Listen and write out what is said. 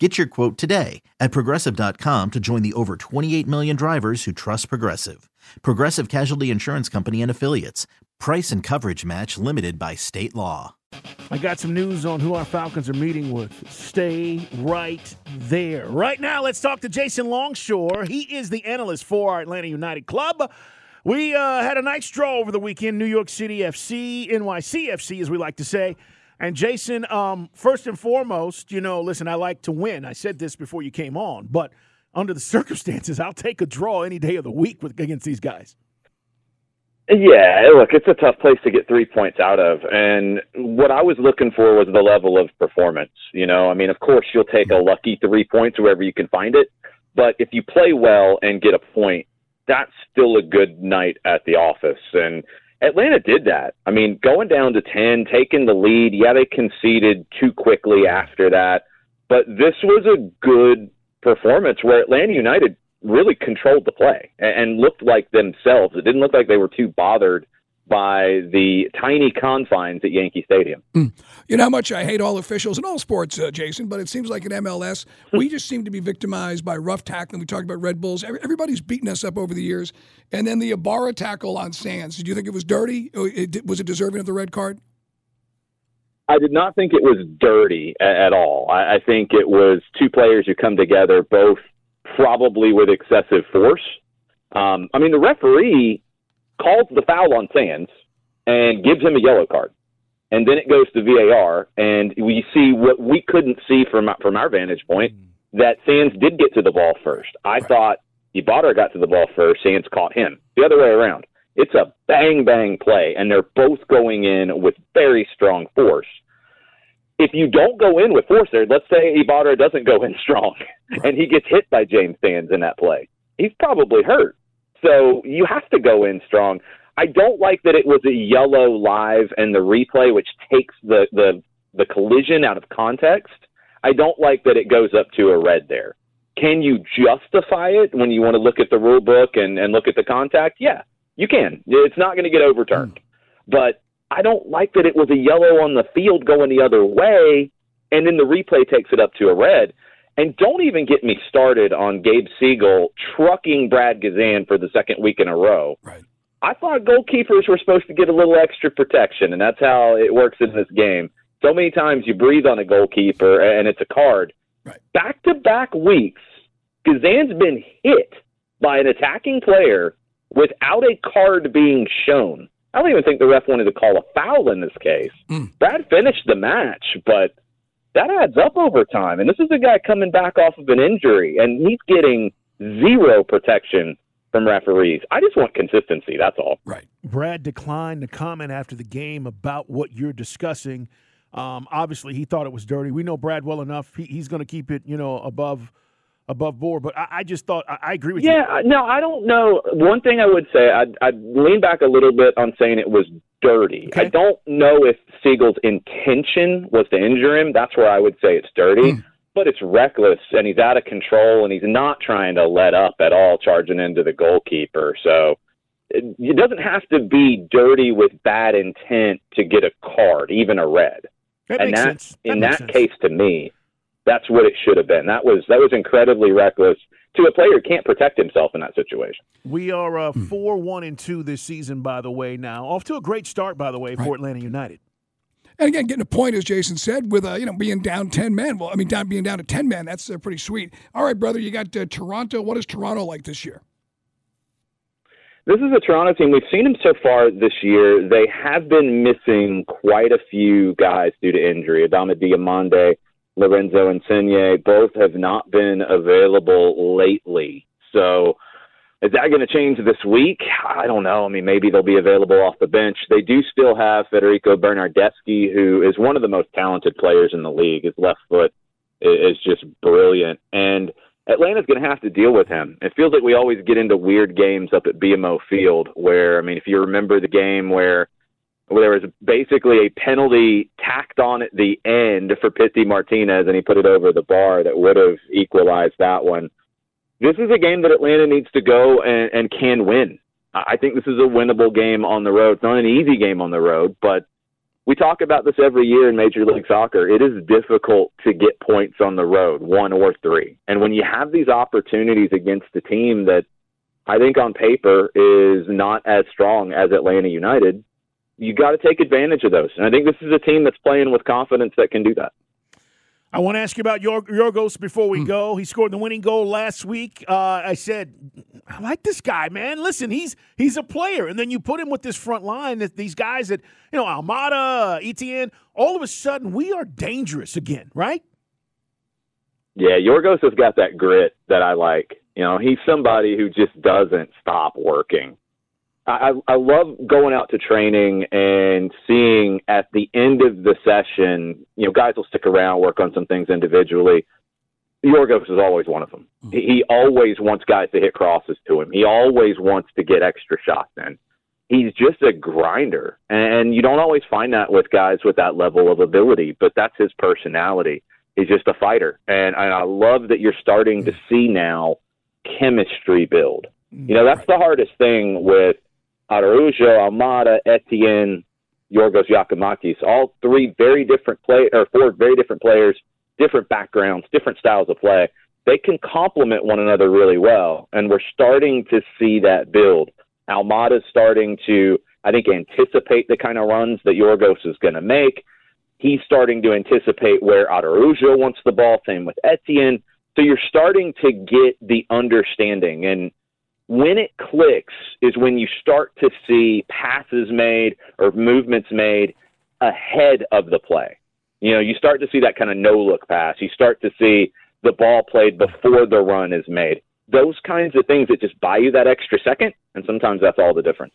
Get your quote today at progressive.com to join the over 28 million drivers who trust Progressive. Progressive Casualty Insurance Company and Affiliates. Price and coverage match limited by state law. I got some news on who our Falcons are meeting with. Stay right there. Right now, let's talk to Jason Longshore. He is the analyst for our Atlanta United Club. We uh, had a nice draw over the weekend New York City FC, NYCFC, as we like to say. And Jason, um, first and foremost, you know, listen, I like to win. I said this before you came on, but under the circumstances, I'll take a draw any day of the week with, against these guys. Yeah, look, it's a tough place to get three points out of. And what I was looking for was the level of performance. You know, I mean, of course, you'll take a lucky three points wherever you can find it. But if you play well and get a point, that's still a good night at the office. And Atlanta did that. I mean, going down to 10, taking the lead. Yeah, they conceded too quickly after that. But this was a good performance where Atlanta United really controlled the play and looked like themselves. It didn't look like they were too bothered by the tiny confines at Yankee Stadium. Mm. You know how much I hate all officials in all sports, uh, Jason, but it seems like in MLS, we just seem to be victimized by rough tackling. We talked about Red Bulls. Everybody's beaten us up over the years. And then the Ibarra tackle on Sands. Did you think it was dirty? Was it deserving of the red card? I did not think it was dirty at, all. I, I think it was two players who come together, both probably with excessive force. Um, I mean, the referee calls the foul on Sands and gives him a yellow card. And then it goes to VAR, and we see what we couldn't see from from our vantage point hmm. that Sands did get to the ball first. I right. thought Ibarra got to the ball first, Sands caught him. The other way around. It's a bang bang play, and they're both going in with very strong force. If you don't go in with force there, let's say Ibarra doesn't go in strong, and he gets hit by James Sands in that play, he's probably hurt. So you have to go in strong. I don't like that it was a yellow live and the replay, which takes the, the, the collision out of context. I don't like that it goes up to a red there. Can you justify it when you want to look at the rule book and, and look at the contact? Yeah, you can. It's not going to get overturned. Mm. But I don't like that it was a yellow on the field going the other way, and then the replay takes it up to a red. And don't even get me started on Gabe Segal trucking Brad Guzan for the second week in a row. Right. I thought goalkeepers were supposed to get a little extra protection, and that's how it works in this game. So many times you breathe on a goalkeeper, and it's a card. Back to back weeks, Guzan's been hit by an attacking player without a card being shown. I don't even think the ref wanted to call a foul in this case. Mm. Brad finished the match, but that adds up over time. And this is a guy coming back off of an injury, and he's getting zero protection from referees. I just want consistency. That's all. Right. Brad declined to comment after the game about what you're discussing. Um, obviously, he thought it was dirty. We know Brad well enough. He, he's going to keep it, you know, above above board. But I, I just thought I, I, agree with yeah, you. Yeah, no, I don't know. One thing I would say, I'd, I'd lean back a little bit on saying it was dirty. Okay. I don't know if Segal's intention was to injure him. That's where I would say it's dirty. Mm. But it's reckless, and he's out of control, and he's not trying to let up at all, charging into the goalkeeper. So it, it doesn't have to be dirty with bad intent to get a card, even a red. That and that, that in that sense. case, to me, that's what it should have been. That was that was incredibly reckless to a player who can't protect himself in that situation. We are uh, hmm. four one and two this season, by the way. Now off to a great start, by the way, right. for Atlanta United. And again, getting a point, as Jason said, with uh, you know being down ten men. Well, I mean, down being down to ten men, that's uh, pretty sweet. All right, brother, you got uh, Toronto. What is Toronto like this year? This is a Toronto team. We've seen them so far this year. They have been missing quite a few guys due to injury. Adama Diomande Lorenzo Insigne, both have not been available lately. So is that going to change this week? I don't know. I mean, maybe they'll be available off the bench. They do still have Federico Bernardeschi, who is one of the most talented players in the league. His left foot is just brilliant. And Atlanta's going to have to deal with him. It feels like we always get into weird games up at BMO Field where, I mean, if you remember the game where there was basically a penalty tacked on at the end for Pity Martinez, and he put it over the bar that would have equalized that one. This is a game that Atlanta needs to go and, and can win. I think this is a winnable game on the road. It's not an easy game on the road, but we talk about this every year in Major League Soccer. It is difficult to get points on the road, one or three. And when you have these opportunities against a team that I think on paper is not as strong as Atlanta United, you got to take advantage of those. And I think this is a team that's playing with confidence that can do that. I want to ask you about Yorgos before we mm. go. He scored the winning goal last week. Uh, I said, I like this guy, man. Listen, he's he's a player, and then you put him with this front line. That these guys that you know, Almada, Etienne. All of a sudden, we are dangerous again, right? Yeah, Yorgos has got that grit that I like. You know, he's somebody who just doesn't stop working. I, I love going out to training and seeing at the end of the session, you know, guys will stick around, work on some things individually. Yorgos is always one of them. Mm-hmm. He always wants guys to hit crosses to him. He always wants to get extra shots in. He's just a grinder, and you don't always find that with guys with that level of ability. But that's his personality. He's just a fighter, and, and I love that you're starting to see now chemistry build. You know, that's the hardest thing with Araujo, Almada, Etienne, Yorgos Giakoumakis, all three very different play or four very different players, different backgrounds, different styles of play. They can complement one another really well, and we're starting to see that build. Almada's starting to, I think, anticipate the kind of runs that Yorgos is going to make. He's starting to anticipate where Araujo wants the ball. Same with Etienne. So you're starting to get the understanding and when it clicks is when you start to see passes made or movements made ahead of the play. You know, you start to see that kind of no look pass. You start to see the ball played before the run is made. Those kinds of things that just buy you that extra second, and sometimes that's all the difference.